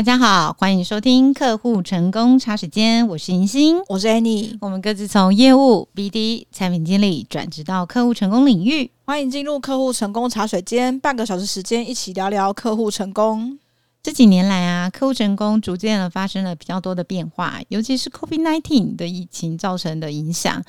大家好，欢迎收听客户成功茶水间，我是银星，我是 Annie，我们各自从业务、BD、产品经理转职到客户成功领域，欢迎进入客户成功茶水间，半个小时时间一起聊聊客户成功。这几年来啊，客户成功逐渐的发生了比较多的变化，尤其是 COVID-19 的疫情造成的影响。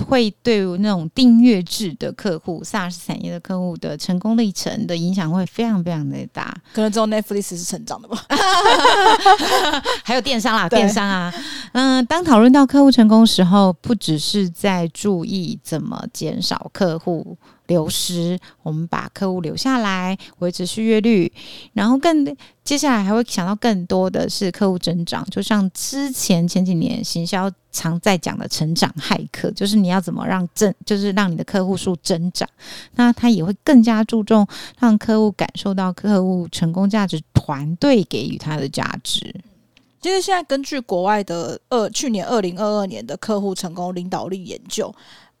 会对那种订阅制的客户、SaaS 产业的客户的成功历程的影响会非常非常的大。可能只有 Netflix 是成长的吧，还有电商啦，电商啊。嗯、呃，当讨论到客户成功的时候，不只是在注意怎么减少客户流失，我们把客户留下来，维持续约率，然后更接下来还会想到更多的是客户增长，就像之前前几年行销常在讲的成长骇客，就是你要怎么让增，就是让你的客户数增长，那他也会更加注重让客户感受到客户成功价值，团队给予他的价值。其实现在根据国外的二去年二零二二年的客户成功领导力研究。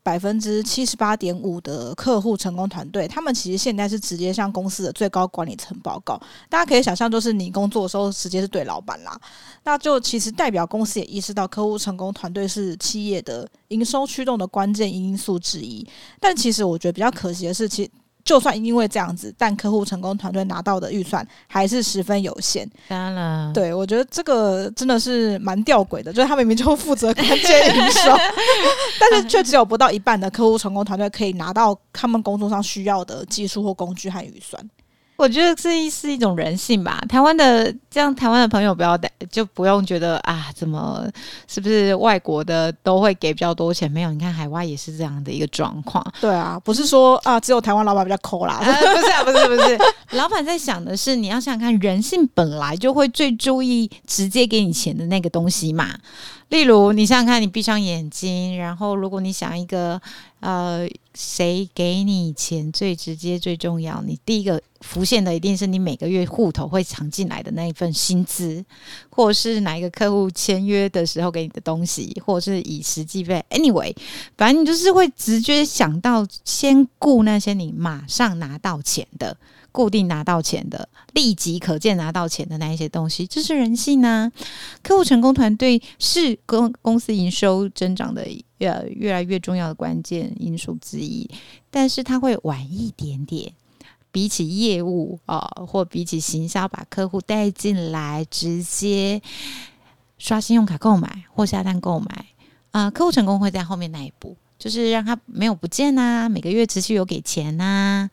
百分之七十八点五的客户成功团队，他们其实现在是直接向公司的最高管理层报告。大家可以想象，就是你工作的时候直接是对老板啦，那就其实代表公司也意识到客户成功团队是企业的营收驱动的关键因素之一。但其实我觉得比较可惜的是，其就算因为这样子，但客户成功团队拿到的预算还是十分有限。当然，对，我觉得这个真的是蛮吊诡的，就是他明明就负责关键营收，但是却只有不到一半的客户成功团队可以拿到他们工作上需要的技术或工具和预算。我觉得这是一种人性吧。台湾的这样，台湾的朋友不要带，就不用觉得啊，怎么是不是外国的都会给比较多钱？没有，你看海外也是这样的一个状况。对啊，不是说啊，只有台湾老板比较抠啦，呃、不是啊，不是不是，老板在想的是，你要想想看，人性本来就会最注意直接给你钱的那个东西嘛。例如，你想想看，你闭上眼睛，然后如果你想一个，呃，谁给你钱最直接、最重要，你第一个浮现的一定是你每个月户头会藏进来的那一份份薪资，或是哪一个客户签约的时候给你的东西，或者是以实际费。Anyway，反正你就是会直接想到先顾那些你马上拿到钱的。固定拿到钱的，立即可见拿到钱的那一些东西，这是人性啊。客户成功团队是公公司营收增长的越越来越重要的关键因素之一，但是它会晚一点点，比起业务啊、或比起行销把客户带进来，直接刷信用卡购买或下单购买啊、客户成功会在后面那一步，就是让他没有不见啊，每个月持续有给钱呐、啊。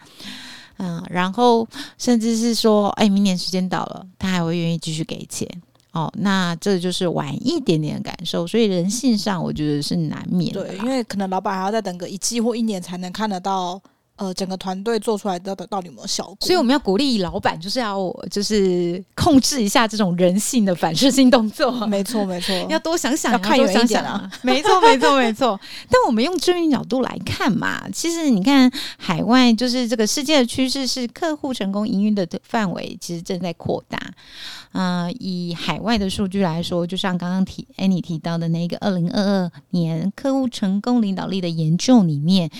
嗯，然后甚至是说，哎，明年时间到了，他还会愿意继续给钱哦。那这就是晚一点点的感受，所以人性上我觉得是难免的。对，因为可能老板还要再等个一季或一年才能看得到。呃，整个团队做出来的到底有没有效果？所以我们要鼓励老板，就是要就是控制一下这种人性的反射性动作。没错，没错，要多想想，要看远一点啊。没错，没错，没错。但我们用正面角度来看嘛，其实你看海外，就是这个世界的趋势是客户成功营运的范围其实正在扩大。嗯、呃，以海外的数据来说，就像刚刚提 Annie 提到的那个二零二二年客户成功领导力的研究里面。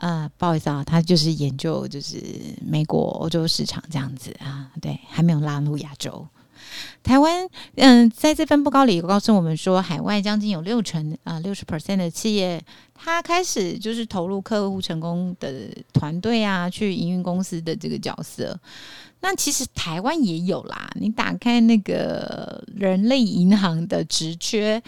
呃，不好意思啊，他就是研究就是美国、欧洲市场这样子啊，对，还没有拉入亚洲。台湾，嗯、在这份报告里告诉我们说，海外将近有六成啊，六十 percent 的企业，他开始就是投入客户成功的团队啊，去营运公司的这个角色。那其实台湾也有啦，你打开那个人力银行的职缺。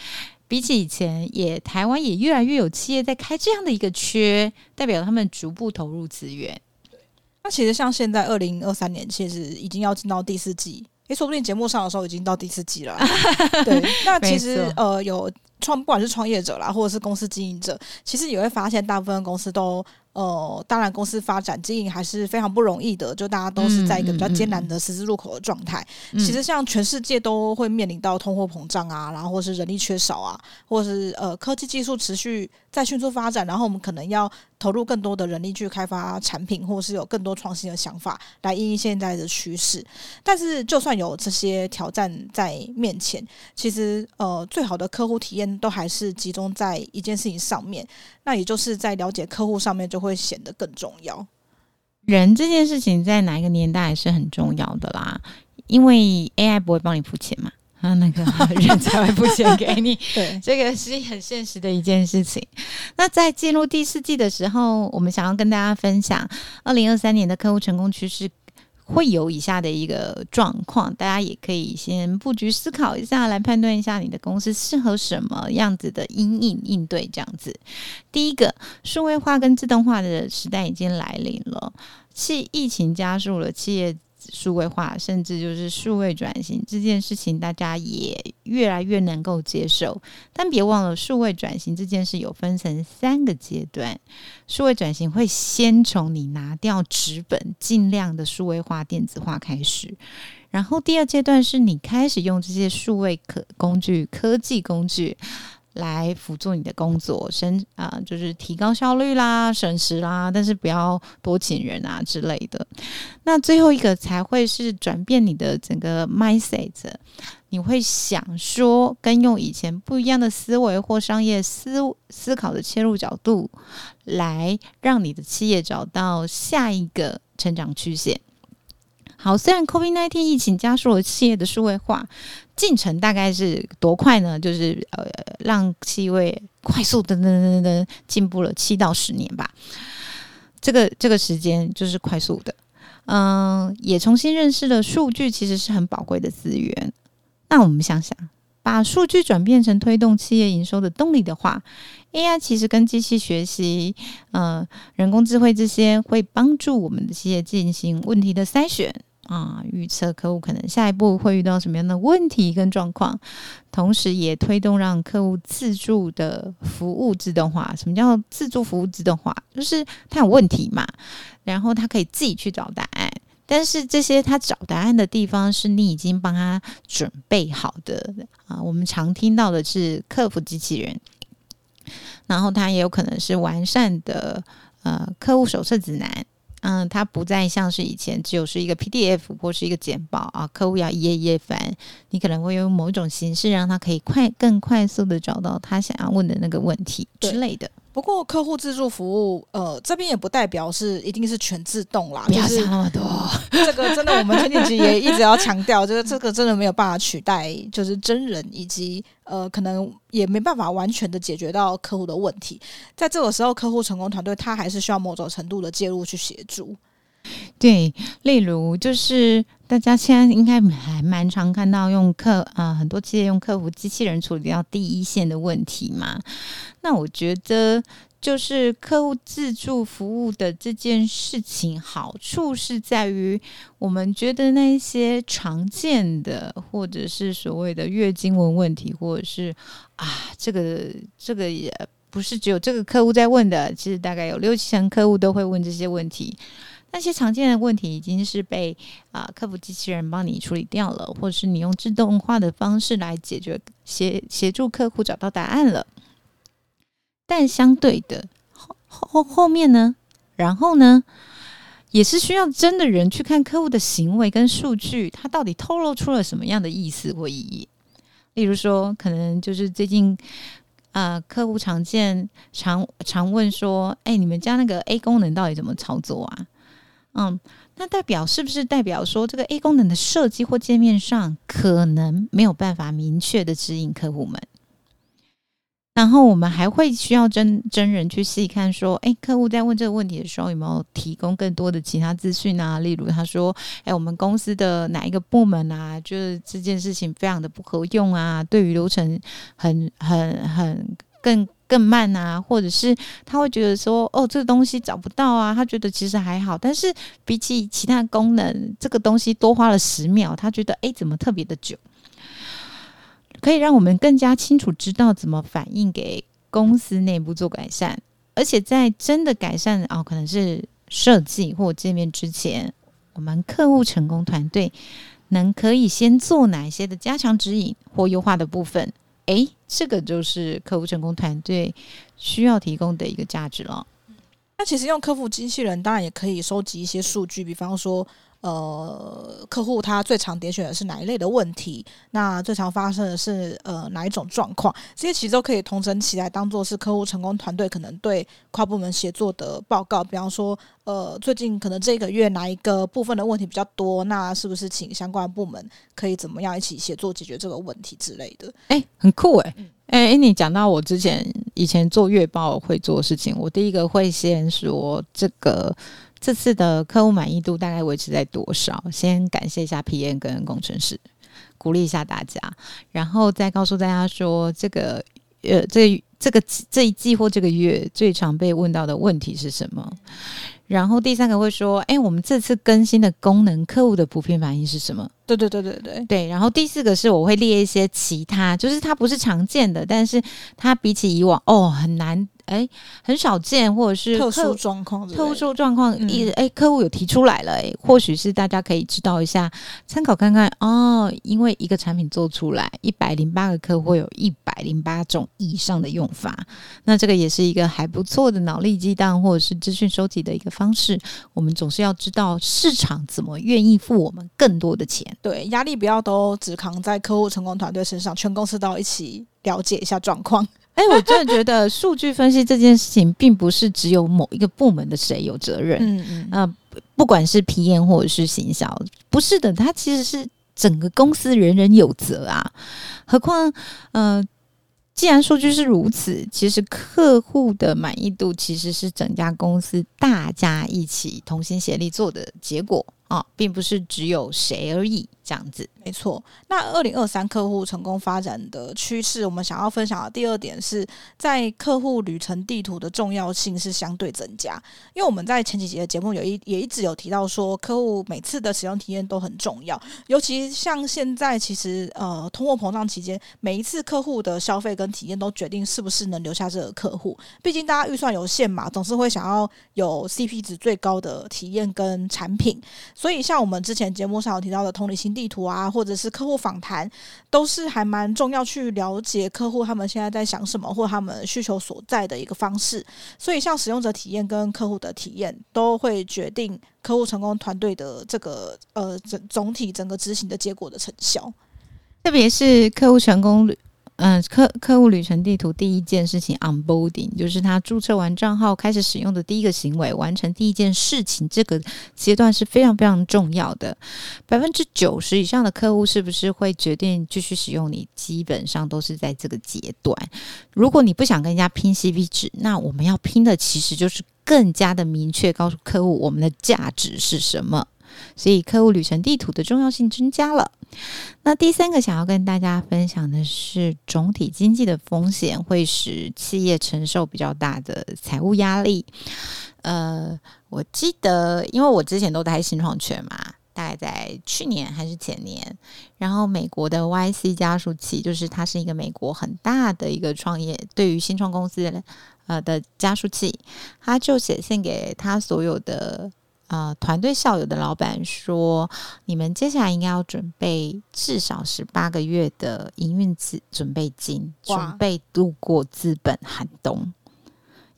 比起以前，也台湾也越来越有企业在开这样的一个缺，代表他们逐步投入资源。对，那其实像现在二零二三年，其实已经要进到第四季，诶，说不定节目上的时候已经到第四季了。对，那其实呃，有创不管是创业者啦，或者是公司经营者，其实也会发现，大部分公司都。呃，当然，公司发展经营还是非常不容易的，就大家都是在一个比较艰难的十字路口的状态。嗯嗯嗯、其实，像全世界都会面临到通货膨胀啊，然后或是人力缺少啊，或者是呃科技技术持续在迅速发展，然后我们可能要投入更多的人力去开发产品，或是有更多创新的想法来应应现在的趋势。但是，就算有这些挑战在面前，其实呃，最好的客户体验都还是集中在一件事情上面，那也就是在了解客户上面就。会显得更重要。人这件事情在哪一个年代是很重要的啦。因为 AI 不会帮你付钱嘛。啊，那个 人才会付钱给你，对，这个是很现实的一件事情。那在进入第四季的时候，我们想要跟大家分享二零二三年的客户成功趋势，会有以下的一个状况，大家也可以先布局思考一下，来判断一下你的公司适合什么样子的因应应对。这样子，第一个，数位化跟自动化的时代已经来临了，是疫情加速了企业。数位化，甚至就是数位转型这件事情，大家也越来越能够接受。但别忘了，数位转型这件事有分成三个阶段。数位转型会先从你拿掉纸本，尽量的数位化、电子化开始。然后第二阶段是你开始用这些数位可工具、科技工具。来辅助你的工作，省啊、就是提高效率啦，省时啦，但是不要多请人啊之类的。那最后一个才会是转变你的整个 mindset，你会想说，跟用以前不一样的思维或商业思思考的切入角度，来让你的企业找到下一个成长曲线。好，虽然 COVID-19 疫情加速了企业的数位化进程，大概是多快呢？就是呃，让企业快速的噔噔噔噔进步了七到十年吧。这个这个时间就是快速的，嗯、也重新认识了数据其实是很宝贵的资源。那我们想想，把数据转变成推动企业营收的动力的话，AI 其实跟机器学习、呃，人工智慧这些会帮助我们的企业进行问题的筛选。啊，预测客户可能下一步会遇到什么样的问题跟状况，同时也推动让客户自助的服务自动化。什么叫自助服务自动化？就是他有问题嘛，然后他可以自己去找答案。但是这些他找答案的地方是你已经帮他准备好的啊。我们常听到的是客服机器人，然后他也有可能是完善的呃客户手册指南。嗯，它不再像是以前只有是一个 PDF 或是一个简报啊，客户要一页一页翻，你可能会用某一种形式让他可以快更快速的找到他想要问的那个问题之类的。不过客户自助服务，呃，这边也不代表是一定是全自动啦，不要想那么多。这个真的，我们前几集也一直要强调，就是这个真的没有办法取代，就是真人以及呃，可能也没办法完全的解决到客户的问题。在这个时候，客户成功团队他还是需要某种程度的介入去协助。对，例如就是大家现在应该还蛮常看到用客啊、很多企业用客服机器人处理掉第一线的问题嘛。那我觉得就是客户自助服务的这件事情，好处是在于我们觉得那些常见的或者是所谓的月经文问题，或者是啊，这个这个也不是只有这个客户在问的，其实大概有六七成客户都会问这些问题。那些常见的问题已经是被啊、客服机器人帮你处理掉了，或者是你用自动化的方式来解决，协协助客户找到答案了。但相对的后后后面呢，然后呢，也是需要真的人去看客户的行为跟数据，他到底透露出了什么样的意思或意义。例如说，可能就是最近啊、客户常见常常问说：“哎，你们家那个 A 功能到底怎么操作啊？”嗯，那代表是不是代表说，这个 A 功能的设计或界面上可能没有办法明确的指引客户们？然后我们还会需要真真人去细看，说，诶，客户在问这个问题的时候，有没有提供更多的其他资讯啊？例如，他说，诶，我们公司的哪一个部门啊，就是这件事情非常的不合用啊，对于流程很很很更。更慢啊，或者是他会觉得说，哦，这个东西找不到啊，他觉得其实还好，但是比起其他功能，这个东西多花了十秒，他觉得，诶，怎么特别的久？可以让我们更加清楚知道怎么反映给公司内部做改善，而且在真的改善哦，可能是设计或界面之前，我们客户成功团队能可以先做哪些的加强指引或优化的部分。诶，这个就是客服成功团队需要提供的一个价值了。那其实用客服机器人，当然也可以收集一些数据，比方说，呃，客户他最常点选的是哪一类的问题，那最常发生的是呃哪一种状况，这些其实都可以统整起来，当做是客户成功团队可能对跨部门协作的报告。比方说，呃，最近可能这个月哪一个部分的问题比较多，那是不是请相关部门可以怎么样一起协作解决这个问题之类的？哎、欸，很酷哎、欸！哎、欸，你讲到我之前以前做月报会做的事情，我第一个会先说这个。这次的客户满意度大概维持在多少？先感谢一下 PM 跟工程师，鼓励一下大家，然后再告诉大家说，这个呃，这这个这一季或这个月最常被问到的问题是什么？然后第三个会说，哎，我们这次更新的功能，客户的普遍反应是什么？对对对对对对。然后第四个是我会列一些其他，就是它不是常见的，但是它比起以往哦很难。哎，很少见，或者是特殊状况，特殊状况，一哎，客户有提出来了，哎，或许是大家可以知道一下，参考看看哦。因为一个产品做出来，一百零八个客户有一百零八种以上的用法，那这个也是一个还不错的脑力激荡或者是资讯收集的一个方式。我们总是要知道市场怎么愿意付我们更多的钱，对，压力不要都只扛在客户成功团队身上，全公司都要一起了解一下状况。哎、欸，我真的觉得数据分析这件事情，并不是只有某一个部门的谁有责任。嗯嗯，呃，不管是 PM 或者是行销，不是的，它其实是整个公司人人有责啊。何况，呃，既然数据是如此，其实客户的满意度其实是整家公司大家一起同心协力做的结果啊，并不是只有谁而已。这样子没错。那二零二三客户成功发展的趋势，我们想要分享的第二点是在客户旅程地图的重要性是相对增加。因为我们在前几集的节目有一也一直有提到说，客户每次的使用体验都很重要。尤其像现在，其实呃，通货膨胀期间，每一次客户的消费跟体验都决定是不是能留下这个客户。毕竟大家预算有限嘛，总是会想要有 CP 值最高的体验跟产品。所以像我们之前节目上有提到的同理心。地图啊，或者是客户访谈，都是还蛮重要，去了解客户他们现在在想什么，或他们需求所在的一个方式。所以，像使用者体验跟客户的体验，都会决定客户成功团队的这个呃整总体整个执行的结果的成效。特别是客户成功率。嗯，客客户旅程地图第一件事情 onboarding 就是他注册完账号开始使用的第一个行为，完成第一件事情，这个阶段是非常非常重要的。百分之九十以上的客户是不是会决定继续使用你？基本上都是在这个阶段。如果你不想跟人家拼 CP 值，那我们要拼的其实就是更加的明确告诉客户我们的价值是什么。所以，客户旅程地图的重要性增加了。那第三个想要跟大家分享的是，总体经济的风险会使企业承受比较大的财务压力。呃，我记得，因为我之前都待新创圈嘛，大概在去年还是前年，然后美国的 YC 加速器，就是它是一个美国很大的一个创业，对于新创公司呃的加速器，他就写信给他所有的。呃，团队校友的老板说：“你们接下来应该要准备至少十八个月的营运资准备金，准备度过资本寒冬。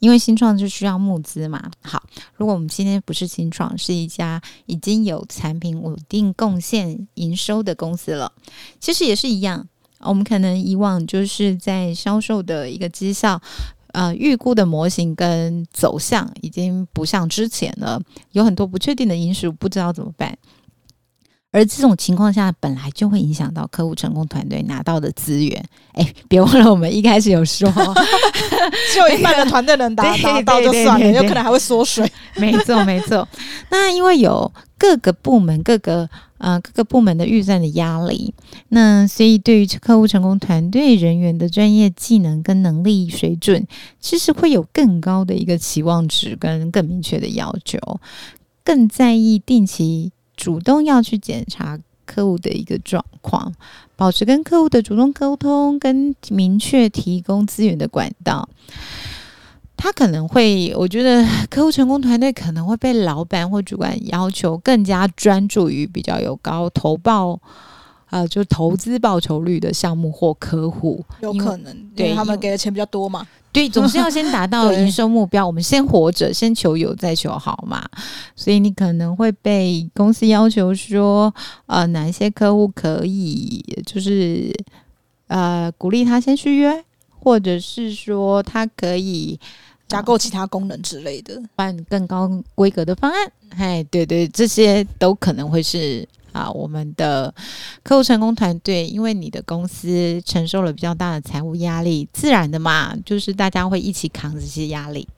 因为新创就需要募资嘛。好，如果我们今天不是新创，是一家已经有产品稳定贡献营收的公司了，其实也是一样。我们可能以往就是在销售的一个绩效。”呃，预估的模型跟走向已经不像之前了，有很多不确定的因素，不知道怎么办。而这种情况下，本来就会影响到客户成功团队拿到的资源。哎，别忘了我们一开始有说 只有一半的团队能达到就算了，有可能还会缩水。没错，没错。那因为有各个部门、各个呃各个部门的预算的压力，那所以对于客户成功团队人员的专业技能跟能力水准，其实会有更高的一个期望值跟更明确的要求，更在意定期。主动要去检查客户的一个状况，保持跟客户的主动沟通，跟明确提供资源的管道。他可能会，我觉得客户成功团队可能会被老板或主管要求更加专注于比较有高投报，呃，就投资报酬率的项目或客户，有可能，对他们给的钱比较多嘛。对，总是要先达到营收目标。我们先活着，先求有，再求好嘛。所以你可能会被公司要求说，呃，哪一些客户可以，就是呃，鼓励他先续约，或者是说他可以加购其他功能之类的，办更高规格的方案。哎，对对，这些都可能会是。啊，我们的客户成功团队，因为你的公司承受了比较大的财务压力，自然的嘛，就是大家会一起扛这些压力。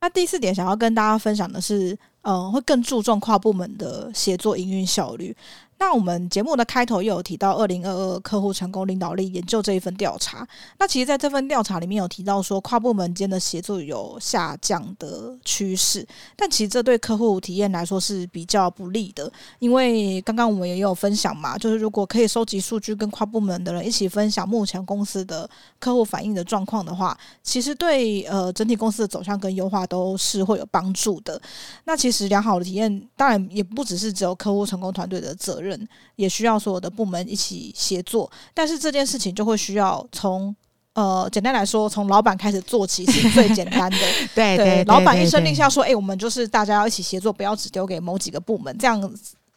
那第四点想要跟大家分享的是，嗯、会更注重跨部门的协作营运效率。那我们节目的开头又有提到二零二二客户成功领导力研究这一份调查。那其实，在这份调查里面有提到说，跨部门间的协作有下降的趋势。但其实这对客户体验来说是比较不利的，因为刚刚我们也有分享嘛，就是如果可以收集数据，跟跨部门的人一起分享目前公司的客户反应的状况的话，其实对呃整体公司的走向跟优化都是会有帮助的。那其实良好的体验，当然也不只是只有客户成功团队的责任。人也需要所有的部门一起协作，但是这件事情就会需要从呃，简单来说，从老板开始做起是最简单的。对对，对，老板一声令下说：“哎、欸，我们就是大家要一起协作，不要只丢给某几个部门。”这样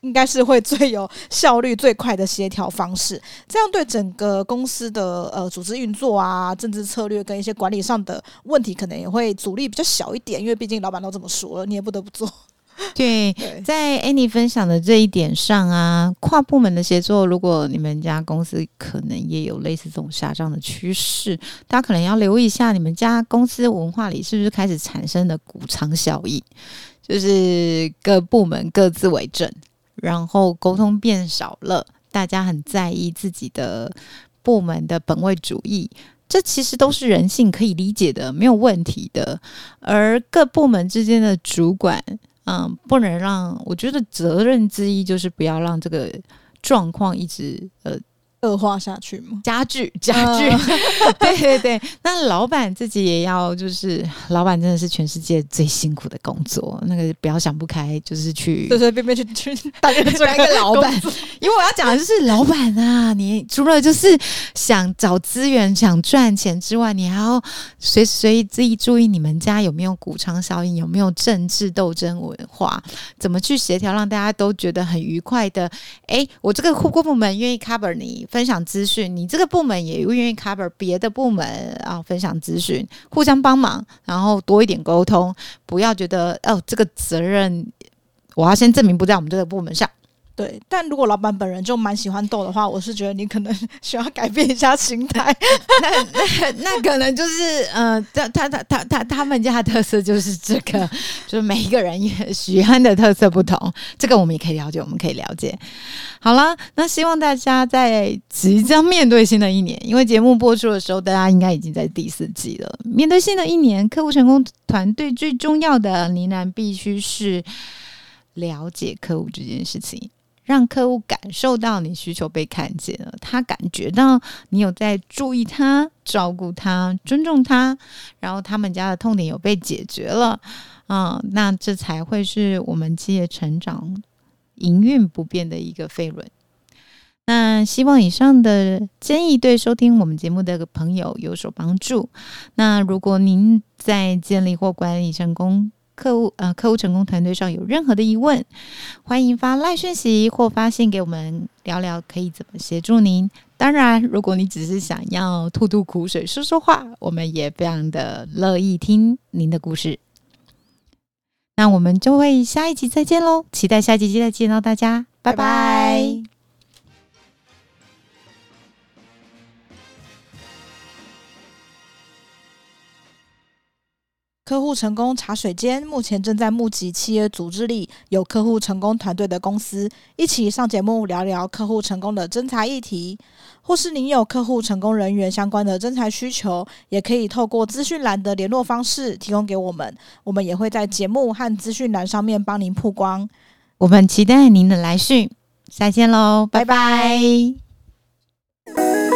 应该是会最有效率、最快的协调方式。这样对整个公司的呃组织运作啊、政治策略跟一些管理上的问题，可能也会阻力比较小一点，因为毕竟老板都这么说了，你也不得不做。对，在 Annie 分享的这一点上啊，跨部门的协作，如果你们家公司可能也有类似这种下降的趋势，大家可能要留意一下，你们家公司文化里是不是开始产生的谷仓效应，就是各部门各自为政，然后沟通变少了，大家很在意自己的部门的本位主义，这其实都是人性可以理解的，没有问题的，而各部门之间的主管。嗯，不能让，我觉得责任之一就是不要让这个状况一直呃。恶化下去吗？加剧 加剧，对对对。那老板自己也要，就是老板真的是全世界最辛苦的工作。那个不要想不开，就是去随随便便去去当一个老板。因为我要讲的就是老板啊，你除了就是想找资源、想赚钱之外，你还要随时随地注意你们家有没有谷仓效应，有没有政治斗争文化，怎么去协调，让大家都觉得很愉快的。哎，我这个护工部门愿意 cover 你。分享资讯，你这个部门也愿意 cover 别的部门啊，分享资讯，互相帮忙，然后多一点沟通，不要觉得哦，这个责任我要先证明不在我们这个部门上。对，但如果老板本人就蛮喜欢逗的话，我是觉得你可能需要改变一下心态。那那那可能就是呃，他他他他他他们家的特色就是这个，就是每一个人也喜欢的特色不同，这个我们也可以了解，我们可以了解。好了，那希望大家在即将面对新的一年，因为节目播出的时候，大家应该已经在第四季了。面对新的一年，客户成功团队最重要的呢喃必须是了解客户这件事情。让客户感受到你需求被看见了，他感觉到你有在注意他、照顾他、尊重他，然后他们家的痛点有被解决了，嗯，那这才会是我们企业成长、营运不变的一个飞轮。那希望以上的建议对收听我们节目的朋友有所帮助。那如果您在建立或管理成功，客户呃，客户成功团队上有任何的疑问，欢迎发赖讯息或发信给我们聊聊，可以怎么协助您。当然，如果你只是想要吐吐苦水、说说话，我们也非常的乐意听您的故事。那我们就会下一集再见喽，期待下一集再见到大家，拜拜。客户成功茶水间目前正在募集企业组织里有客户成功团队的公司，一起上节目聊聊客户成功的征才议题，或是您有客户成功人员相关的征才需求，也可以透过资讯栏的联络方式提供给我们，我们也会在节目和资讯栏上面帮您曝光。我们期待您的来讯，再见喽，拜拜。拜拜。